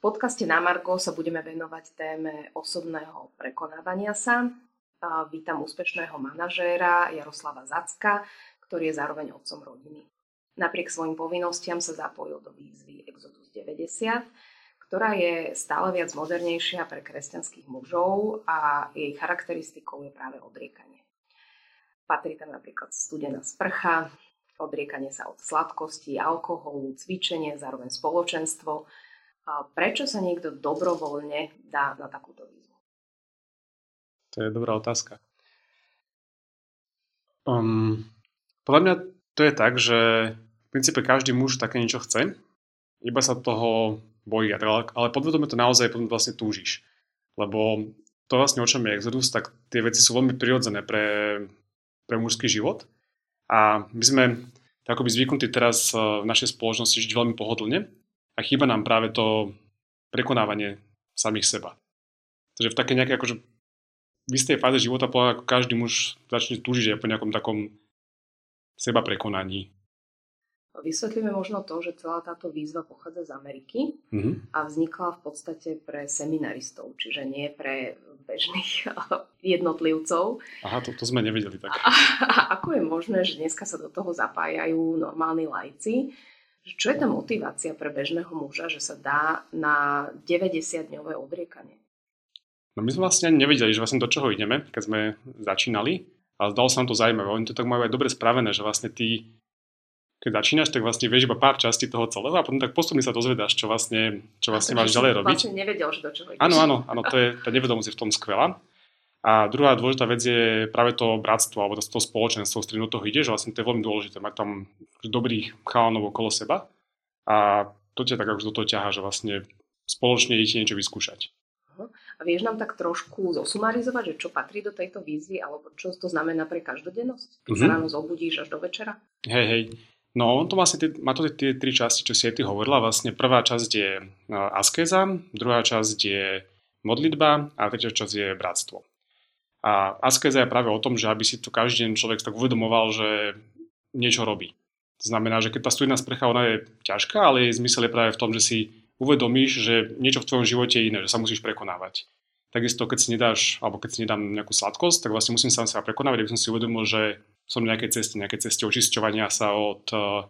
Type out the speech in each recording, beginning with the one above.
podcaste na Marko sa budeme venovať téme osobného prekonávania sa. Vítam úspešného manažéra Jaroslava Zacka, ktorý je zároveň otcom rodiny. Napriek svojim povinnostiam sa zapojil do výzvy Exodus 90, ktorá je stále viac modernejšia pre kresťanských mužov a jej charakteristikou je práve odriekanie. Patrí tam napríklad studená sprcha, odriekanie sa od sladkosti, alkoholu, cvičenie, zároveň spoločenstvo, Prečo sa niekto dobrovoľne dá na takúto výzvu? To je dobrá otázka. Um, podľa mňa to je tak, že v princípe každý muž také niečo chce, iba sa toho bojí, ale podvedome to naozaj potom vlastne túžiš. Lebo to vlastne o čom je Exodus, tak tie veci sú veľmi prirodzené pre, pre mužský život. A my sme akoby zvyknutí teraz eh, v našej spoločnosti žiť veľmi pohodlne a chýba nám práve to prekonávanie samých seba. Takže v také nejakej akože v istej fáze života ako každý muž začne túžiť aj po nejakom takom seba prekonaní. Vysvetlíme možno to, že celá táto výzva pochádza z Ameriky mm-hmm. a vznikla v podstate pre seminaristov, čiže nie pre bežných jednotlivcov. Aha, to, to sme nevedeli tak. A, a ako je možné, že dneska sa do toho zapájajú normálni lajci? Čo je tá motivácia pre bežného muža, že sa dá na 90-dňové odriekanie? No my sme vlastne ani nevedeli, že vlastne do čoho ideme, keď sme začínali, ale zdalo sa nám to zaujímavé. Oni to tak majú aj dobre spravené, že vlastne ty, keď začínaš, tak vlastne vieš iba pár častí toho celého a potom tak postupne sa dozvedáš, čo vlastne, čo vlastne máš ďalej robiť. Vlastne nevedel, že do čoho ideš. Áno, áno, áno, to je, tá nevedomosť je v tom skvelá. A druhá dôležitá vec je práve to bratstvo alebo to, to spoločenstvo, s ktorým do toho ide, že vlastne to je veľmi dôležité mať tam dobrých chalanov okolo seba a to ťa tak už do toho ťaha, že vlastne spoločne idete niečo vyskúšať. A vieš nám tak trošku zosumarizovať, že čo patrí do tejto výzvy, alebo čo to znamená pre každodennosť? Keď mm-hmm. sa mhm. ráno zobudíš až do večera? Hej, hej. No, on to vlastne, má to tie tri časti, čo si aj ty hovorila. Vlastne prvá časť je askeza, druhá časť je modlitba a tretia časť je bratstvo. A askeza je práve o tom, že aby si to každý deň človek tak uvedomoval, že niečo robí. To znamená, že keď tá studená sprcha ona je ťažká, ale jej zmysel je práve v tom, že si uvedomíš, že niečo v tvojom živote je iné, že sa musíš prekonávať. Takisto, keď si nedáš, alebo keď si nedám nejakú sladkosť, tak vlastne musím sám seba prekonávať, aby som si uvedomil, že som na nejakej ceste, nejakej ceste očisťovania sa od uh,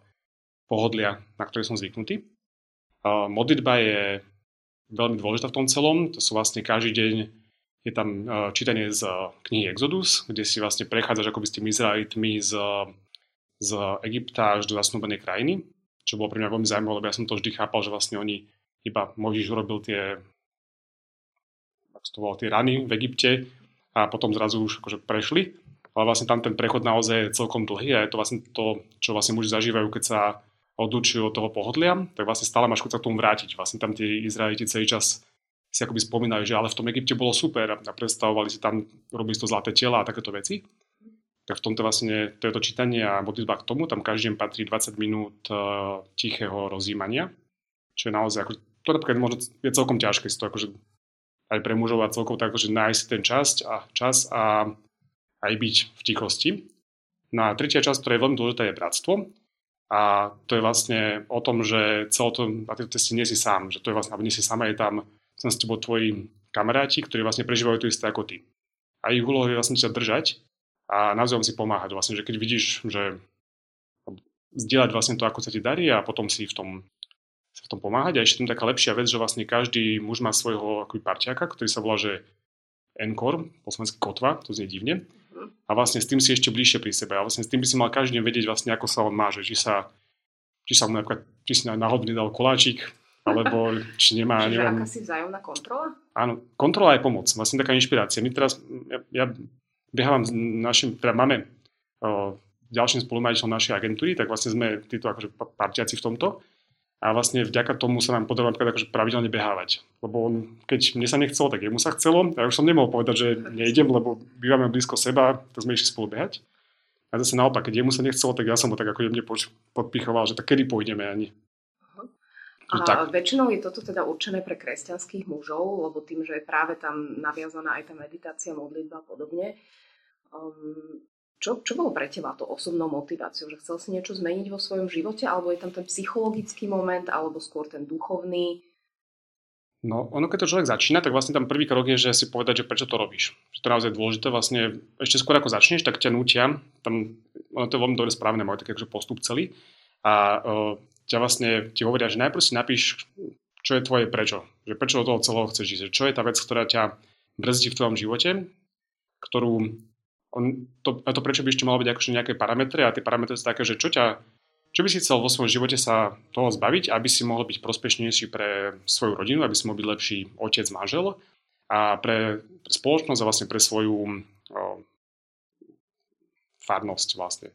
pohodlia, na ktoré som zvyknutý. Uh, modlitba je veľmi dôležitá v tom celom. To sú vlastne každý deň je tam uh, čítanie z uh, knihy Exodus, kde si vlastne prechádzaš akoby s tými Izraelitmi z, z Egypta až do zasnúbenej krajiny, čo bolo pre mňa veľmi zaujímavé, lebo ja som to vždy chápal, že vlastne oni iba Možiš urobil tie, to bolo, tie rany v Egypte a potom zrazu už akože prešli, ale vlastne tam ten prechod naozaj je celkom dlhý a je to vlastne to, čo vlastne muži zažívajú, keď sa odlučujú od toho pohodlia, tak vlastne stále máš chuť sa k tomu vrátiť. Vlastne tam tie Izraeliti celý čas si akoby spomínali, že ale v tom Egypte bolo super a predstavovali si tam, robili to zlaté tela a takéto veci. Tak v tomto vlastne, to je to čítanie a modlitba k tomu, tam každý deň patrí 20 minút uh, tichého rozjímania, čo je naozaj, ako, to napríklad možno je celkom ťažké si to akože aj pre mužov a celkovo tak, akože nájsť ten časť a čas a aj byť v tichosti. No a tretia časť, ktorá je veľmi dôležitá, je bratstvo. A to je vlastne o tom, že celé to, na tejto ceste nie si sám, že to je vlastne, aby nie si sama, je tam som s tebou tvoji kamaráti, ktorí vlastne prežívajú to isté ako ty. A ich úlohou je vlastne sa držať a navzájom si pomáhať. Vlastne, že keď vidíš, že zdieľať vlastne to, ako sa ti darí a potom si v tom, v tom pomáhať. A ešte tam taká lepšia vec, že vlastne každý muž má svojho akoby parťaka, ktorý sa volá, že Encore, po kotva, to znie divne. A vlastne s tým si ešte bližšie pri sebe. A vlastne s tým by si mal každý deň vedieť vlastne, ako sa on má, že či sa, či sa mu napríklad, či si náhodne dal koláčik, alebo či nemá... Čiže neviem, akási vzájomná kontrola? Áno, kontrola je pomoc, vlastne taká inšpirácia. My teraz, ja, ja behávam s našim, teda máme o, ďalším spolumajiteľom našej agentúry, tak vlastne sme títo akože partiaci v tomto. A vlastne vďaka tomu sa nám podarilo napríklad akože pravidelne behávať. Lebo on, keď mne sa nechcelo, tak jemu sa chcelo. Ja už som nemohol povedať, že nejdem, lebo bývame blízko seba, tak sme išli spolu behať. A zase naopak, keď jemu sa nechcelo, tak ja som ho tak ako jemne podpichoval, že tak kedy pôjdeme ani. A tak. väčšinou je toto teda určené pre kresťanských mužov, lebo tým, že je práve tam naviazaná aj tá meditácia, modlitba a podobne. Um, čo, čo bolo pre teba to osobnou motiváciou? Že chcel si niečo zmeniť vo svojom živote? Alebo je tam ten psychologický moment? Alebo skôr ten duchovný? No, ono keď to človek začína, tak vlastne tam prvý krok je, že si povedať, že prečo to robíš. Že to je naozaj dôležité. Vlastne ešte skôr ako začneš, tak ťa nutia, tam, ono to je veľmi dobre správne, majú taký akože postup celý. A uh, ťa vlastne ti hovoria, že najprv si napíš, čo je tvoje prečo. Že prečo do toho celého chceš ísť. Čo je tá vec, ktorá ťa brzdí v tvojom živote, ktorú on, to, a to prečo by ešte malo byť akože nejaké parametre a tie parametre sú také, že čo ťa čo by si chcel vo svojom živote sa toho zbaviť, aby si mohol byť prospešnejší pre svoju rodinu, aby si mohol byť lepší otec, manžel a pre, pre spoločnosť a vlastne pre svoju o, farnosť vlastne.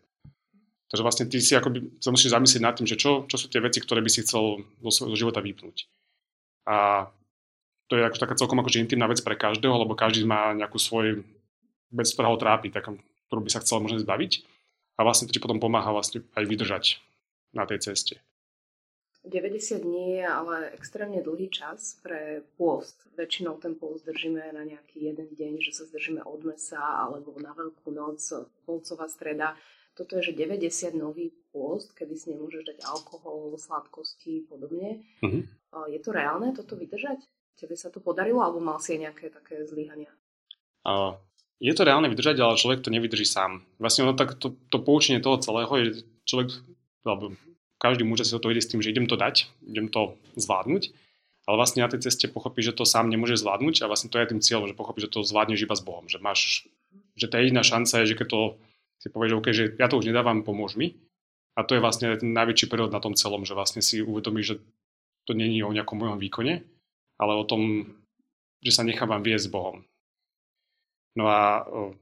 Takže vlastne ty si akoby sa musíš zamyslieť nad tým, že čo, čo sú tie veci, ktoré by si chcel do svojho života vypnúť. A to je ako taká celkom akože intimná vec pre každého, lebo každý má nejakú svoju vec, ktorá ho trápi, tak, ktorú by sa chcel možno zbaviť a vlastne to ti potom pomáha vlastne aj vydržať na tej ceste. 90 dní je ale extrémne dlhý čas pre pôst. Väčšinou ten pôst držíme na nejaký jeden deň, že sa zdržíme od mesa alebo na veľkú noc, polcová streda. Toto je, že 90 nový pôst, kedy si nemôžeš dať alkohol, sladkosti podobne. Uh-huh. Je to reálne toto vydržať? Tebe sa to podarilo alebo mal si aj nejaké také zlyhania? Uh, je to reálne vydržať, ale človek to nevydrží sám. Vlastne ono tak to, to poučenie toho celého je, že človek, alebo každý muž si to ide s tým, že idem to dať, idem to zvládnuť, ale vlastne na tej ceste pochopí, že to sám nemôže zvládnuť a vlastne to je tým cieľom, že pochopí, že to zvládneš iba s Bohom, že máš, že tá jediná šanca je, že keď to si povieš, že, okay, že ja to už nedávam, pomôž mi. A to je vlastne ten najväčší prírod na tom celom, že vlastne si uvedomíš, že to není o nejakom mojom výkone, ale o tom, že sa nechávam viesť Bohom. No a o,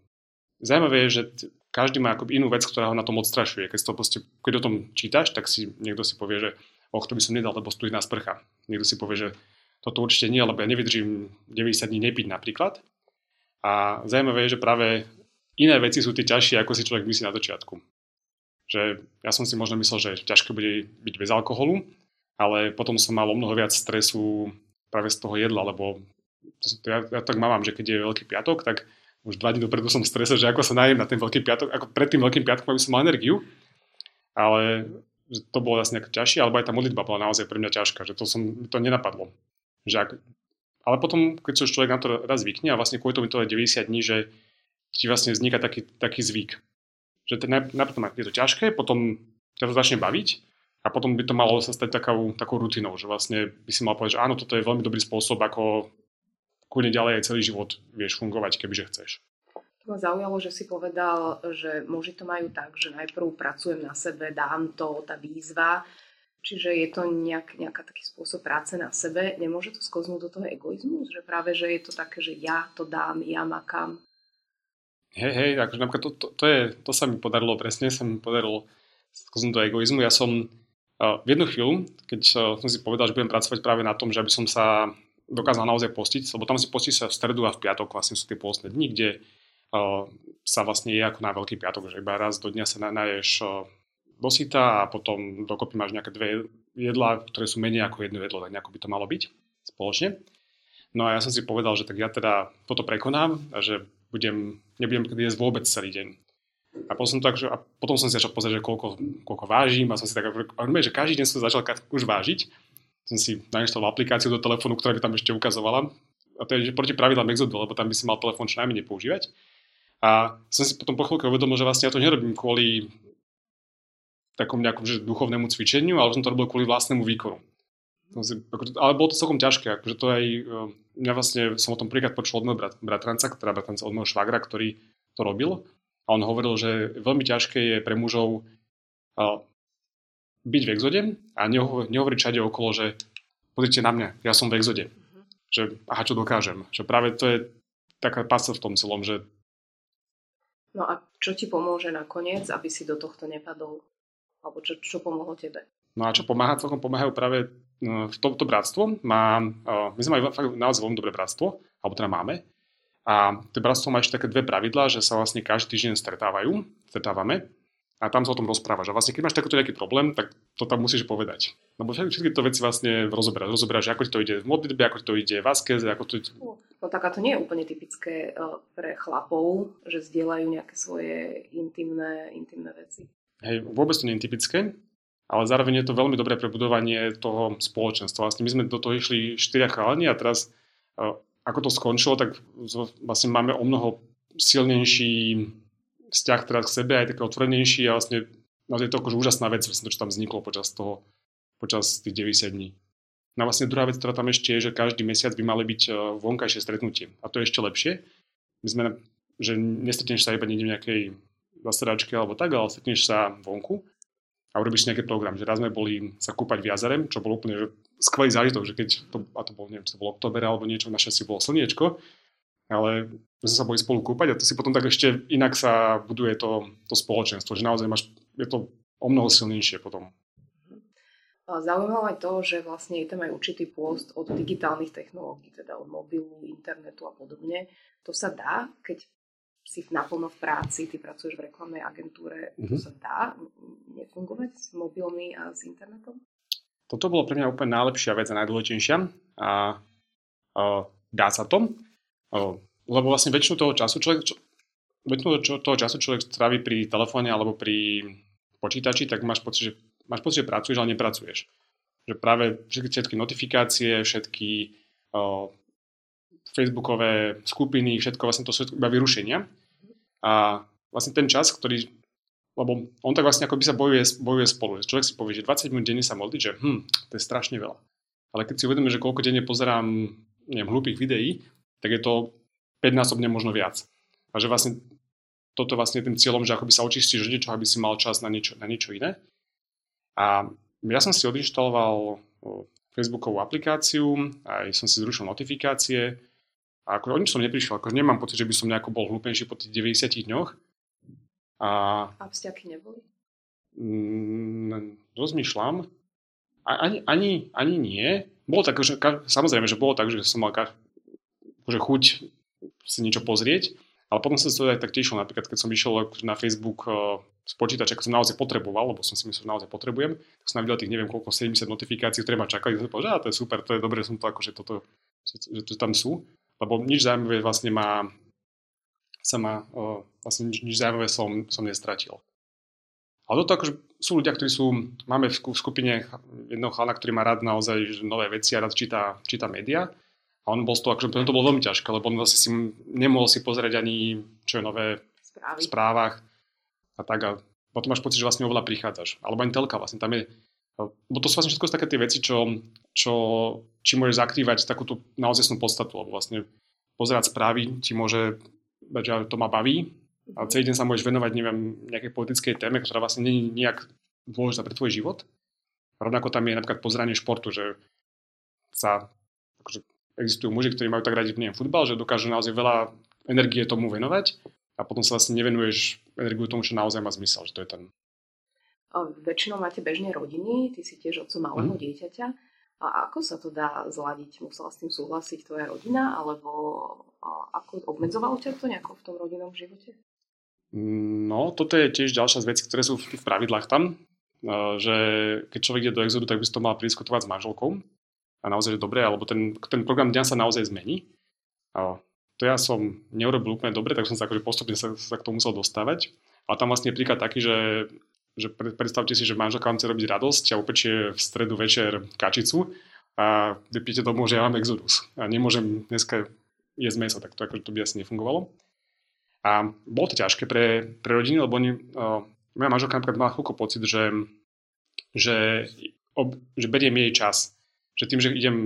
zaujímavé je, že každý má akoby inú vec, ktorá ho na tom odstrašuje. Keď, to proste, keď o tom čítaš, tak si niekto si povie, že och, to by som nedal, lebo na sprcha. Niekto si povie, že toto určite nie, lebo ja nevydržím 90 dní nepiť napríklad. A zaujímavé je, že práve iné veci sú tie ťažšie, ako si človek myslí na začiatku. Že ja som si možno myslel, že ťažké bude byť bez alkoholu, ale potom som mal o mnoho viac stresu práve z toho jedla, lebo to, ja, ja tak mám, že keď je Veľký piatok, tak už dva dní dopredu som stresel, že ako sa najem na ten veľký piatok, ako pred tým veľkým piatkom, aby som mal energiu, ale to bolo vlastne ťažšie, alebo aj tá modlitba bola naozaj pre mňa ťažká, že to som, to nenapadlo. Že ak, ale potom, keď sa človek na to raz zvykne a vlastne kvôli tomu to je 90 dní, že ti vlastne vzniká taký, taký zvyk. Že najprv je to ťažké, potom ťa to začne baviť a potom by to malo sa stať takou, takou rutinou, že vlastne by si mal povedať, že áno, toto je veľmi dobrý spôsob, ako kľudne ďalej aj celý život vieš fungovať, kebyže chceš. To ma zaujalo, že si povedal, že muži to majú tak, že najprv pracujem na sebe, dám to, tá výzva, čiže je to nejak, nejaká taký spôsob práce na sebe. Nemôže to skoznúť do toho egoizmu? Že práve, že je to také, že ja to dám, ja makám. Hej, hej, akože napríklad to, to, to, je, to sa mi podarilo, presne sa mi podarilo skoznúť do egoizmu. Ja som uh, v jednu chvíľu, keď uh, som si povedal, že budem pracovať práve na tom, že aby som sa dokázal naozaj postiť, lebo tam si postiť sa v stredu a v piatok vlastne sú tie pôstne dni, kde uh, sa vlastne je ako na veľký piatok, že iba raz do dňa sa naješ dosyta a potom dokopy máš nejaké dve jedlá, ktoré sú menej ako jedno jedlo, tak nejako by to malo byť spoločne. No a ja som si povedal, že tak ja teda toto prekonám a že budem, nebudem jesť vôbec celý deň. A potom som, tak, že, a potom som si začal pozrieť, že koľko, koľko vážim a som si tak, že každý deň som začal už vážiť som si nainštaloval aplikáciu do telefónu, ktorá by tam ešte ukazovala. A to je proti pravidlám Exodu, lebo tam by si mal telefón čo najmenej používať. A som si potom po chvíľke uvedomil, že vlastne ja to nerobím kvôli takom nejakom že duchovnému cvičeniu, ale som to robil kvôli vlastnému výkonu. Ale bolo to celkom ťažké, akože to aj, ja vlastne som o tom príklad počul od môjho brat, bratranca, teda bratranca od môjho švagra, ktorý to robil. A on hovoril, že veľmi ťažké je pre mužov byť v exode a neho, nehovoriť všade okolo, že pozrite na mňa, ja som v exode. Uh-huh. Že aha, čo dokážem. Že práve to je taká pasca v tom celom, že No a čo ti pomôže nakoniec, aby si do tohto nepadol? Alebo čo, čo pomohlo tebe? No a čo pomáha, celkom pomáhajú práve no, v tomto bratstvo. Má, my sme mali fakt naozaj veľmi dobré bratstvo, alebo teda máme. A to bratstvo má ešte také dve pravidlá, že sa vlastne každý týždeň stretávajú, stretávame a tam sa o tom rozprávaš. A vlastne keď máš takýto nejaký problém, tak to tam musíš povedať. Lebo všetky to veci vlastne rozoberáš. Rozoberáš, ako ti to ide v modlitbe, ako ti to ide v askeze, ako to. No tak a to nie je úplne typické uh, pre chlapov, že zdieľajú nejaké svoje intimné, intimné veci. Hej, vôbec to nie je typické. Ale zároveň je to veľmi dobré pre budovanie toho spoločenstva. Vlastne my sme do toho išli štyria chalani a teraz uh, ako to skončilo, tak vlastne máme o mnoho silnejší vzťah teraz k sebe, aj taký otvorenejší a vlastne naozaj je to akože úžasná vec, vlastne čo tam vzniklo počas toho, počas tých 90 dní. No a vlastne druhá vec, ktorá tam ešte je, že každý mesiac by mali byť e, vonkajšie stretnutie. A to je ešte lepšie. My sme, že nestretneš sa iba niekde v nejakej zasedačke alebo tak, ale stretneš sa vonku a urobíš nejaký program. Že raz sme boli sa kúpať v jazere, čo bolo úplne že skvelý zážitok, že keď to, a to bol, neviem, či to bolo oktober alebo niečo, naše si bolo slniečko, ale my sme sa boli spolu kúpať a to si potom tak ešte inak sa buduje to, to spoločenstvo, že naozaj máš, je to o mnoho silnejšie potom. Zaujímavé aj to, že vlastne je tam aj určitý pôst od digitálnych technológií, teda od mobilu, internetu a podobne. To sa dá, keď si naplno v práci, ty pracuješ v reklamnej agentúre, mm-hmm. to sa dá nefungovať s mobilmi a s internetom? Toto bolo pre mňa úplne najlepšia vec a najdôležitejšia a, a dá sa to, a, lebo vlastne väčšinu toho času človek, čo, väčšinu toho času človek strávi pri telefóne alebo pri počítači, tak máš pocit, že máš pocit, že pracuješ, ale nepracuješ. Že práve všetky, všetky notifikácie, všetky o, facebookové skupiny, všetko vlastne to sú iba vyrušenia. A vlastne ten čas, ktorý, lebo on tak vlastne ako by sa bojuje, bojuje spolu. Človek si povie, že 20 minút denne sa modlí, že hm, to je strašne veľa. Ale keď si uvedomím, že koľko denne pozerám neviem, hlúpých videí, tak je to 5-násobne možno viac. A že vlastne toto vlastne je tým cieľom, že akoby sa očistíš od niečo, aby si mal čas na niečo, na niečo iné. A ja som si odinštaloval Facebookovú aplikáciu, aj som si zrušil notifikácie. A ako o nič som neprišiel, ako nemám pocit, že by som nejako bol hlúpenší po tých 90 dňoch. A, a vzťahy neboli? Mm, rozmýšľam. Ani, ani, ani nie. Bolo tak, že samozrejme, že bolo tak, že som mal že chuť si niečo pozrieť, ale potom som sa to aj tak tešil, napríklad keď som išiel na Facebook z počítača, ako som naozaj potreboval, lebo som si myslel, že naozaj potrebujem, tak som videl tých neviem koľko, 70 notifikácií, ktoré ma čakali, som povedal, že to je super, to je dobré, som to akože toto, že, že to tam sú, lebo nič zaujímavé vlastne má, sa má, vlastne nič, nič zaujímavé som, som nestratil. Ale toto akože sú ľudia, ktorí sú, máme v skupine jedného chlana, ktorý má rád naozaj nové veci a rád číta, číta média. A on bol z toho, akože to bolo veľmi ťažké, lebo on vlastne si nemohol si pozrieť ani, čo je nové Správy. v správach a tak a potom máš pocit, že vlastne oveľa prichádzaš. Alebo ani telka vlastne, tam je, bo to sú vlastne všetko také tie veci, čo, čo či môžeš zakrývať takú tú naozaj podstatu, lebo vlastne pozerať správy ti môže, že to ma baví a celý deň sa môžeš venovať, neviem, nejakej politickej téme, ktorá vlastne nie je nejak dôležitá pre tvoj život. Rovnako tam je napríklad pozeranie športu, že sa, akože existujú muži, ktorí majú tak radi, neviem, futbal, že dokážu naozaj veľa energie tomu venovať a potom sa vlastne nevenuješ energiu tomu, čo naozaj má zmysel, že to je ten... Väčšinou máte bežne rodiny, ty si tiež otcom malého mm. dieťaťa. A ako sa to dá zladiť? Musela s tým súhlasiť tvoja rodina? Alebo ako obmedzovalo ťa to nejako v tom rodinnom živote? No, toto je tiež ďalšia z vecí, ktoré sú v pravidlách tam, že keď človek ide do exodu, tak by si to mal prediskutovať s manželkou. A naozaj je dobré, alebo ten, ten program dňa sa naozaj zmení to ja som neurobil úplne dobre, tak som sa akože postupne sa, sa k tomu musel dostávať. A tam vlastne je príklad taký, že, že predstavte si, že manželka vám chce robiť radosť a upečie v stredu večer kačicu a vypíte tomu, že ja mám exodus a nemôžem dneska jesť meso, tak to, akože to by asi nefungovalo. A bolo to ťažké pre, pre rodiny, lebo oni, uh, moja manželka napríklad mala chvíľko pocit, že, že, ob, že beriem jej čas. Že tým, že idem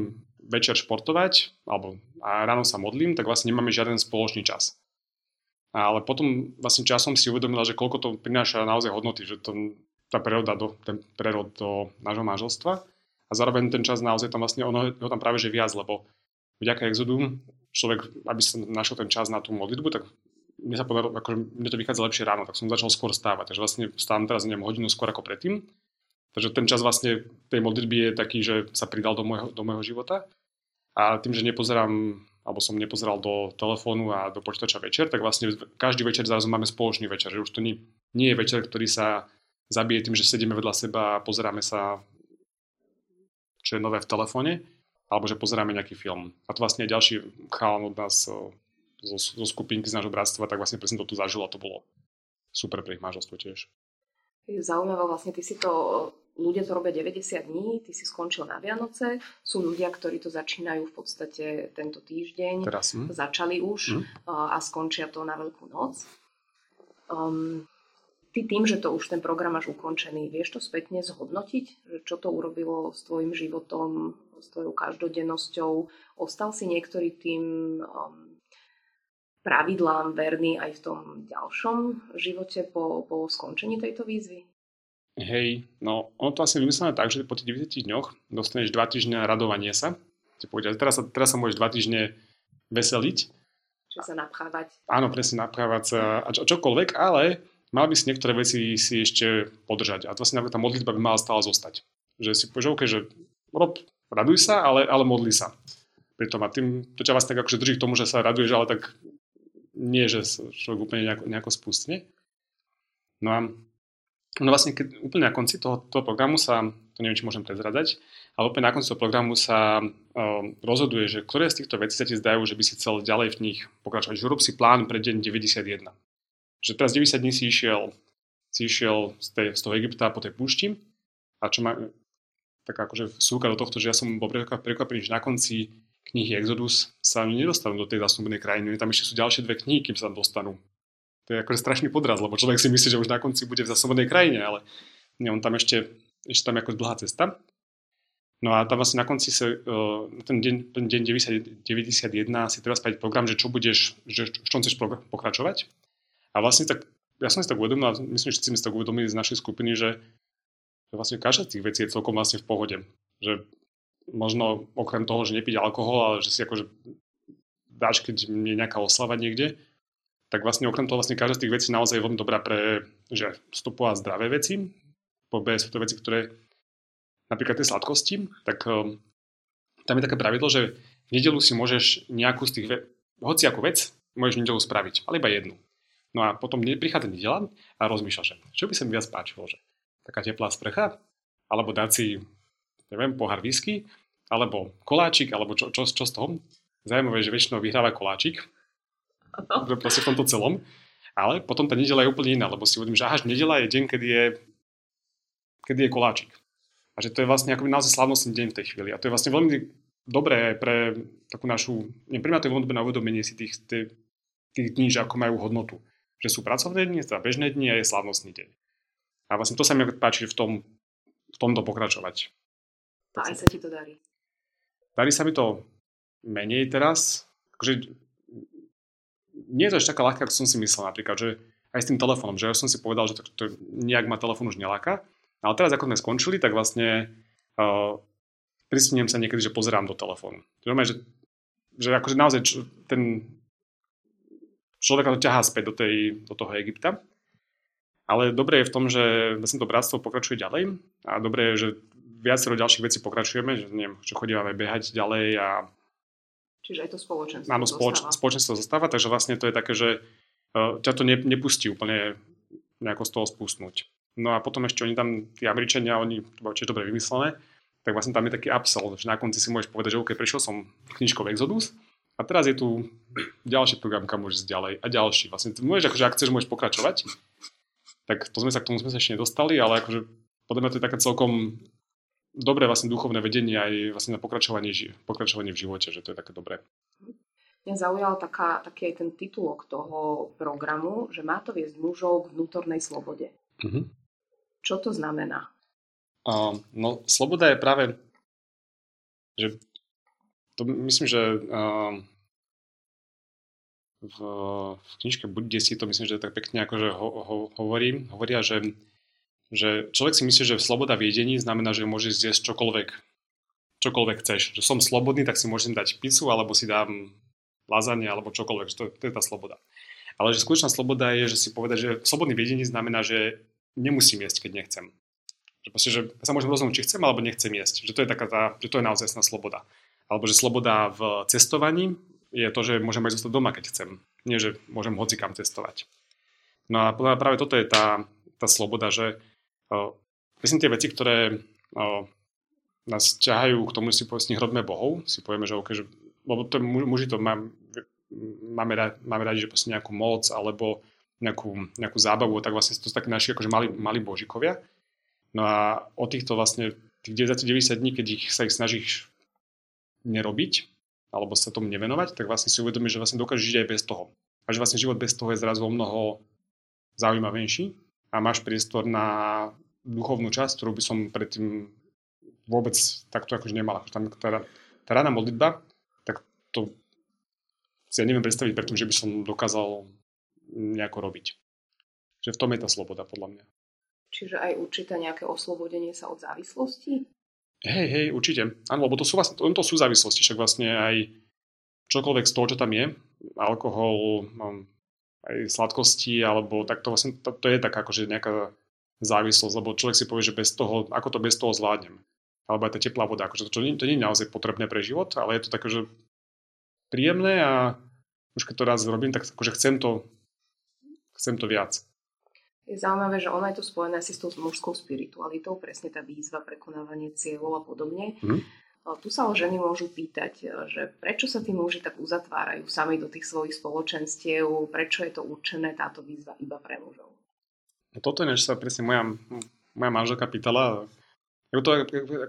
večer športovať, alebo a ráno sa modlím, tak vlastne nemáme žiaden spoločný čas. Ale potom vlastne časom si uvedomila, že koľko to prináša naozaj hodnoty, že to, tá príroda do, ten prerod do nášho manželstva a zároveň ten čas naozaj tam vlastne ono ho tam práve že viac, lebo vďaka exodu človek, aby sa našiel ten čas na tú modlitbu, tak mne sa podarilo, akože mne to vychádza lepšie ráno, tak som začal skôr stávať. Takže vlastne stávam teraz neviem, hodinu skôr ako predtým. Takže ten čas vlastne tej modlitby je taký, že sa pridal do môjho, do môjho života. A tým, že nepozerám, alebo som nepozeral do telefónu a do počítača večer, tak vlastne každý večer zrazu máme spoločný večer. Že už to nie, nie je večer, ktorý sa zabije tým, že sedíme vedľa seba a pozeráme sa, čo je nové v telefóne, alebo že pozeráme nejaký film. A to vlastne ďalší chalan od nás zo, zo skupinky z nášho bratstva, tak vlastne presne to tu zažil a to bolo super pre ich manželstvo tiež. Zaujímavé, vlastne ty si to ľudia to robia 90 dní, ty si skončil na Vianoce, sú ľudia, ktorí to začínajú v podstate tento týždeň, Teraz, hm? začali už hm? a skončia to na Veľkú noc. Um, ty tým, že to už ten program máš ukončený, vieš to spätne zhodnotiť? Že čo to urobilo s tvojim životom, s tvojou každodennosťou? Ostal si niektorý tým um, pravidlám verný aj v tom ďalšom živote po, po skončení tejto výzvy? Hej, no ono to asi vymyslené tak, že po tých 90 dňoch dostaneš 2 týždne radovanie sa. Ti povedia, teraz sa, teraz sa môžeš 2 týždne veseliť. Čiže sa napchávať. Áno, presne napchávať sa a čo, čokoľvek, ale mal by si niektoré veci si ešte podržať. A to vlastne tá modlitba by mala stále zostať. Že si povieš, OK, že rob, raduj sa, ale, ale modli sa. Pritom a tým, to ťa vlastne tak akože drží k tomu, že sa raduješ, ale tak nie, že človek úplne nejako, nejako spustne. No a No vlastne keď úplne na konci toho, toho programu sa, to neviem, či môžem prezradať, ale úplne na konci toho programu sa uh, rozhoduje, že ktoré z týchto vecí sa ti zdajú, že by si chcel ďalej v nich pokračovať. Že si plán pre deň 91. Že teraz 90 dní si išiel, si išiel z, tej, z toho Egypta po tej púšti a čo ma tak akože súka do tohto, že ja som bol prekvapený, že na konci knihy Exodus sa nedostanú do tej zasnúbenej krajiny. Tam ešte sú ďalšie dve knihy, kým sa tam dostanú to je akože strašný podraz, lebo človek si myslí, že už na konci bude v zasobodnej krajine, ale nie, on tam ešte, ešte tam je ako dlhá cesta. No a tam vlastne na konci sa, uh, ten deň, ten deň 90, 91 si treba spraviť program, že čo budeš, že v čom chceš pokračovať. A vlastne tak, ja som si tak uvedomil, a myslím, že si mi uvedomili z našej skupiny, že, že vlastne každá z tých vecí je celkom vlastne v pohode. Že možno okrem toho, že nepiť alkohol, ale že si akože dáš, keď je nejaká oslava niekde, tak vlastne okrem toho vlastne každá z tých vecí naozaj je veľmi dobrá pre že stopovať zdravé veci. Po B sú to veci, ktoré napríklad tie sladkosti, tak um, tam je také pravidlo, že v nedelu si môžeš nejakú z tých, ve- hoci ako vec, môžeš v nedelu spraviť, ale iba jednu. No a potom prichádza nedela a rozmýšľaš, že čo by sa mi viac páčilo, že taká teplá sprcha, alebo dať si, neviem, pohár whisky, alebo koláčik, alebo čo, čo, čo z toho. Zajímavé, že väčšinou vyhráva koláčik, proste v tomto celom. Ale potom tá nedela je úplne iná, lebo si uvedom, že aha, nedela je deň, kedy je, kedy je koláčik. A že to je vlastne akoby naozaj slavnostný deň v tej chvíli. A to je vlastne veľmi dobré pre takú našu, nie, pre mňa to je veľmi na uvedomenie si tých, tých, tých dní, že ako majú hodnotu. Že sú pracovné dni, teda bežné dni a je slavnostný deň. A vlastne to sa mi páči v, tom, v tomto pokračovať. A aj sa ti to darí? Darí sa mi to menej teraz. Akože nie je to ešte taká ľahká, ako som si myslel napríklad, že aj s tým telefónom, že ja som si povedal, že to, to nejak ma telefón už neláka. Ale teraz, ako sme skončili, tak vlastne uh, pristíniem sa niekedy, že pozerám do telefónu. Že, že akože naozaj č- ten človeka to ťahá späť do, tej, do toho Egypta. Ale dobré je v tom, že vlastne to bratstvo pokračuje ďalej a dobré je, že viacero ďalších vecí pokračujeme, že neviem, že chodíme behať ďalej a Čiže aj to spoločenstvo Áno, spoloč, zostáva. spoločenstvo zostáva, takže vlastne to je také, že uh, ťa to ne, nepustí úplne nejako z toho spustnúť. No a potom ešte oni tam, tí Američania, oni, to bolo dobre vymyslené, tak vlastne tam je taký upsell, že na konci si môžeš povedať, že OK, prišiel som knižkou Exodus a teraz je tu ďalší program, kam môžeš ísť ďalej a ďalší. Vlastne môžeš, akože ak chceš, môžeš pokračovať. Tak to sme sa k tomu sme sa ešte nedostali, ale akože podľa mňa to je také celkom dobré vlastne duchovné vedenie aj vlastne na pokračovanie, pokračovanie v živote, že to je také dobré. Mňa zaujal taká, taký aj ten titulok toho programu, že má to viesť mužov k vnútornej slobode. Mm-hmm. Čo to znamená? Uh, no, sloboda je práve, že to myslím, že uh, v, v knižke Buď si to myslím, že tak pekne akože ho, ho, hovorí, hovoria, že že človek si myslí, že sloboda v jedení znamená, že môžeš zjesť čokoľvek, čokoľvek chceš. Že som slobodný, tak si môžem dať pizzu, alebo si dám lazanie, alebo čokoľvek. To, to je tá sloboda. Ale že skutočná sloboda je, že si povedať, že slobodný v jedení znamená, že nemusím jesť, keď nechcem. Že, proste, že sa môžem rozhodnúť, či chcem, alebo nechcem jesť. Že to je taká tá, že to je naozaj sloboda. Alebo že sloboda v cestovaní je to, že môžem aj zostať doma, keď chcem. Nie, že môžem hocikam cestovať. No a práve toto je tá, tá sloboda, že myslím tie veci, ktoré nás ťahajú k tomu, že si nich robíme bohov, si povieme, že okay, že, lebo to, muži to má, máme, radi, máme radi, že proste nejakú moc alebo nejakú, nejakú zábavu, tak vlastne to sú takí naši akože mali, mali božikovia. No a o týchto vlastne, tých 90 dní, keď ich, sa ich snažíš nerobiť, alebo sa tomu nevenovať, tak vlastne si uvedomíš, že vlastne dokážeš žiť aj bez toho. A že vlastne život bez toho je zrazu o mnoho zaujímavejší a máš priestor na duchovnú časť, ktorú by som predtým vôbec takto akože nemal. Tam tá, tá rána modlitba, tak to si ja neviem predstaviť, pretože by som dokázal nejako robiť. Že v tom je tá sloboda, podľa mňa. Čiže aj určité nejaké oslobodenie sa od závislosti? Hej, hej, určite. Áno, lebo to sú, vlastne, to sú závislosti, však vlastne aj čokoľvek z toho, čo tam je, alkohol, aj sladkosti, alebo tak to vlastne, to, to je taká akože nejaká závislosť, lebo človek si povie, že bez toho, ako to bez toho zvládnem. Alebo aj tá teplá voda, akože to, to, nie, to nie je naozaj potrebné pre život, ale je to také, že príjemné a už keď to raz robím, tak akože chcem to, chcem to viac je zaujímavé, že ona je to spojená asi s tou mužskou spiritualitou, presne tá výzva, prekonávanie cieľov a podobne. Mm. Tu sa o ženy môžu pýtať, že prečo sa tí muži tak uzatvárajú sami do tých svojich spoločenstiev, prečo je to určené táto výzva iba pre mužov. No toto je, sa presne moja, moja manželka pýtala. Ako to,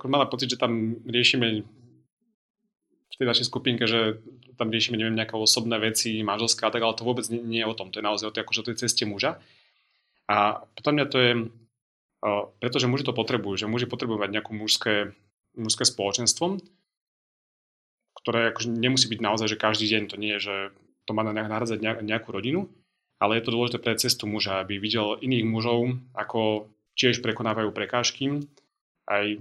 ako mala pocit, že tam riešime v tej našej skupinke, že tam riešime neviem, nejaké osobné veci, manželské a tak, ale to vôbec nie, nie je o tom. To je naozaj o tej, akože o tej ceste muža. A potom mňa to je, pretože muži to potrebujú, že muži potrebujú mať nejakú mužské, mužské spoločenstvo, ktoré akože nemusí byť naozaj, že každý deň to nie je, že to má nahradzať nejakú rodinu, ale je to dôležité pre cestu muža, aby videl iných mužov, ako tiež prekonávajú prekážky, aj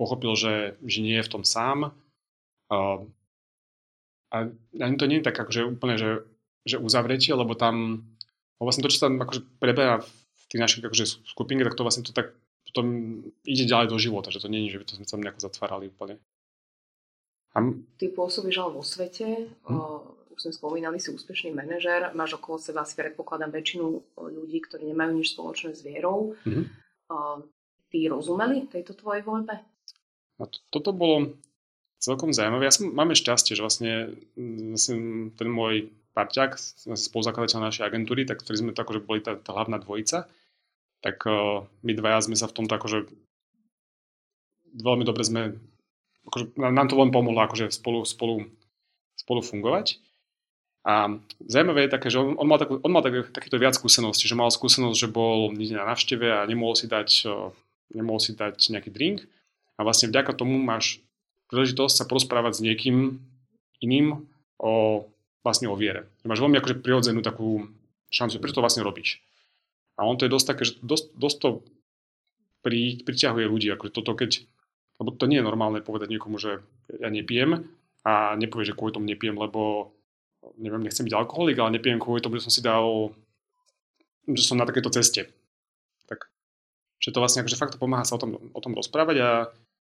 pochopil, že, že nie je v tom sám. A ani to nie je tak akože úplne, že, že uzavretie, lebo tam a vlastne to, čo sa akože preberá v tých našich akože skupinke, tak to vlastne to tak potom ide ďalej do života, že to nie je, že by to sme sa nejako zatvárali úplne. A... Ty pôsobíš ale vo svete, hm? už sme spomínali, si úspešný manažer, máš okolo seba si predpokladám väčšinu ľudí, ktorí nemajú nič spoločné s vierou. O, ty rozumeli tejto tvojej voľbe? No, to, toto bolo celkom zaujímavé. Ja som, máme šťastie, že vlastne, vlastne ten môj parťák, spoluzakladateľ našej agentúry, tak ktorí sme to akože boli tá, tá hlavná dvojica, tak uh, my dvaja sme sa v tomto akože veľmi dobre sme, akože nám to veľmi pomohlo akože spolu, spolu, spolu fungovať. A zaujímavé je také, že on, on mal, takú, on mal tak, takéto viac skúseností, že mal skúsenosť, že bol niekde na návšteve a nemohol si dať, uh, nemohol si dať nejaký drink a vlastne vďaka tomu máš príležitosť sa porozprávať s niekým iným o vlastne o viere. Máš veľmi akože prirodzenú takú šancu, prečo to vlastne robíš. A on to je dosť také, že dosť, dosť to pri, priťahuje ľudí. Akože toto keď, lebo to nie je normálne povedať niekomu, že ja nepijem a nepovie, že kvôli tomu nepijem, lebo neviem, nechcem byť alkoholik, ale nepijem kvôli tomu, že som si dal, že som na takéto ceste. Tak, že to vlastne akože fakt to pomáha sa o tom, o tom rozprávať a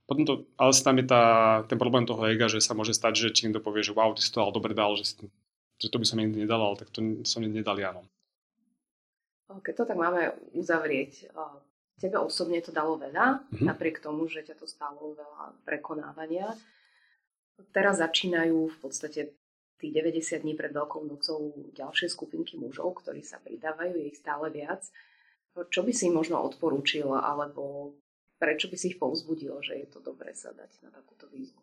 potom to, ale tam je tá, ten problém toho ega, že sa môže stať, že či niekto povie, že wow, ty si to ale dobre dal, že, si, že to by som nikdy nedal, ale tak to som nedal ja. No. Keď to tak máme uzavrieť, tebe osobne to dalo veľa, mm-hmm. napriek tomu, že ťa to stalo veľa prekonávania. Teraz začínajú v podstate tých 90 dní pred Veľkou nocou ďalšie skupinky mužov, ktorí sa pridávajú, je ich stále viac. Čo by si možno odporúčil, alebo prečo by si ich povzbudil, že je to dobré sa dať na takúto výzvu?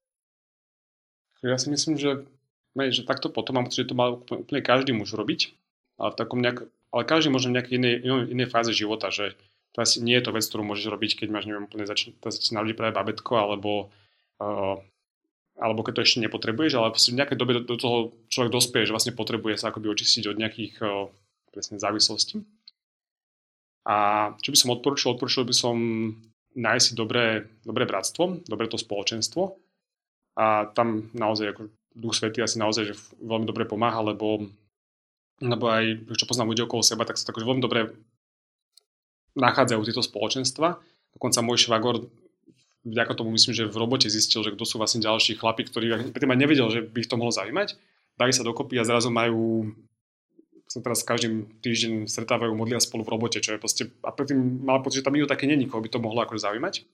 Ja si myslím, že, že takto potom mám že to má úplne každý muž robiť, ale, v takom nejak, ale každý možno v nejakej inej, inej fáze života, že asi nie je to vec, ktorú môžeš robiť, keď máš, neviem, úplne začína, začína ľudí práve babetko, alebo, uh, alebo keď to ešte nepotrebuješ, ale v nejakej dobe do, do toho človek dospie, že vlastne potrebuje sa akoby očistiť od nejakých uh, presne závislostí. A čo by som odporúčil? Odporúčil by som nájsť si dobré, dobré bratstvo, dobré to spoločenstvo a tam naozaj ako Duch Svetý asi naozaj že veľmi dobre pomáha, lebo, lebo aj čo poznám ľudí okolo seba, tak sa tak veľmi dobre nachádzajú tieto spoločenstva. Dokonca môj švagor vďaka tomu myslím, že v robote zistil, že kto sú vlastne ďalší chlapi, ktorí predtým aj nevedel, že by ich to mohlo zaujímať. Dali sa dokopy a zrazu majú sa teraz každým týždeň stretávajú, modlia spolu v robote, čo je proste, a predtým mal pocit, že tam nikto také není, koho by to mohlo akože zaujímať.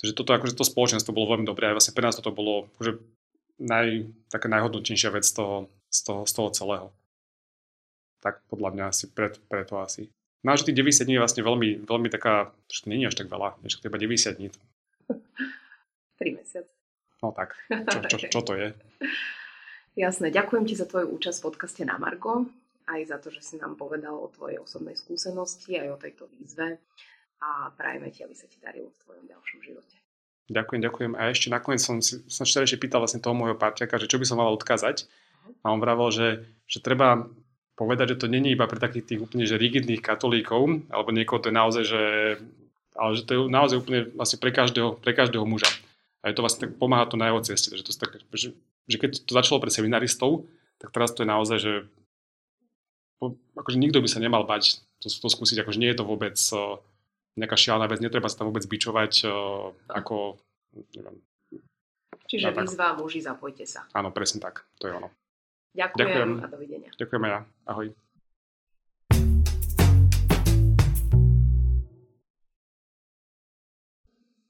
Takže toto akože to spoločenstvo bolo veľmi dobré a vlastne pre nás toto bolo akože naj, taká najhodnotnejšia vec z toho, z toho, z toho celého. Tak podľa mňa asi preto, preto asi. No a že tých 90 dní je vlastne veľmi, veľmi taká, že to nie je až tak veľa, že to iba 90 dní. 3 mesiace. No tak, čo, čo, čo to je? Jasné, ďakujem ti za tvoju účasť v podcaste na Margo, aj za to, že si nám povedal o tvojej osobnej skúsenosti, aj o tejto výzve a prajeme ti, aby sa ti darilo v tvojom ďalšom živote. Ďakujem, ďakujem. A ešte nakoniec som som ešte pýtal vlastne toho môjho parťaka, že čo by som mal odkázať. A on vravel, že, že treba povedať, že to není iba pre takých tých úplne že rigidných katolíkov, alebo niekoho to je naozaj, že, ale že to je naozaj úplne vlastne pre každého, pre každého muža. A je to vlastne tak, pomáha to na jeho ceste. Že, to tak, že, že keď to začalo pre seminaristov, tak teraz to je naozaj, že akože nikto by sa nemal bať to, to skúsiť, akože nie je to vôbec uh, nejaká šialená vec, netreba sa tam vôbec bičovať uh, ako, neviem. Čiže výzva muži, zapojte sa. Áno, presne tak, to je ono. Ďakujem, Ďakujem. a dovidenia. Ďakujem aj ja. Ahoj.